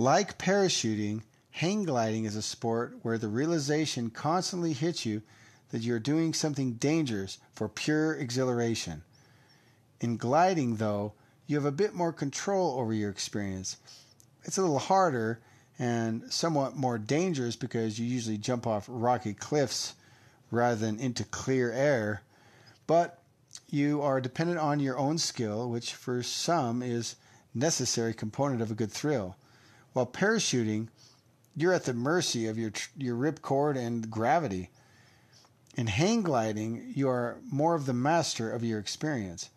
Like parachuting, hang gliding is a sport where the realization constantly hits you that you're doing something dangerous for pure exhilaration. In gliding, though, you have a bit more control over your experience. It's a little harder and somewhat more dangerous because you usually jump off rocky cliffs rather than into clear air. But you are dependent on your own skill, which for some is necessary component of a good thrill. While parachuting, you're at the mercy of your your ripcord and gravity. In hang gliding, you are more of the master of your experience.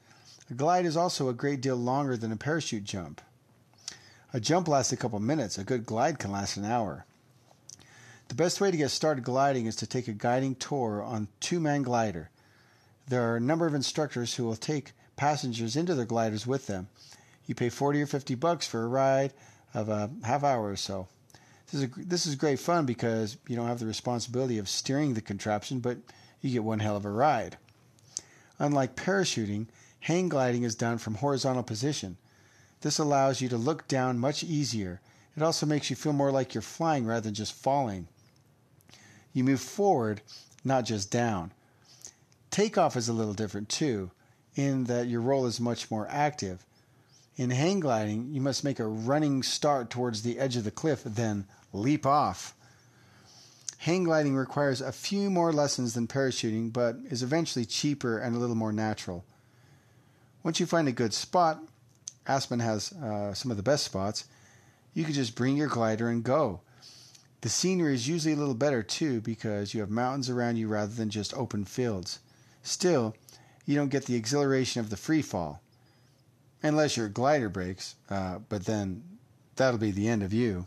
A glide is also a great deal longer than a parachute jump. A jump lasts a couple minutes, a good glide can last an hour. The best way to get started gliding is to take a guiding tour on two man glider. There are a number of instructors who will take passengers into their gliders with them. You pay 40 or 50 bucks for a ride of a half hour or so. This is, a, this is great fun because you don't have the responsibility of steering the contraption, but you get one hell of a ride. Unlike parachuting, hang gliding is done from horizontal position. This allows you to look down much easier. It also makes you feel more like you're flying rather than just falling. You move forward, not just down. Takeoff is a little different too, in that your role is much more active. In hang gliding, you must make a running start towards the edge of the cliff, then leap off. Hang gliding requires a few more lessons than parachuting, but is eventually cheaper and a little more natural. Once you find a good spot, Aspen has uh, some of the best spots, you can just bring your glider and go. The scenery is usually a little better too because you have mountains around you rather than just open fields. Still, you don't get the exhilaration of the free fall unless your glider breaks, uh, but then that'll be the end of you.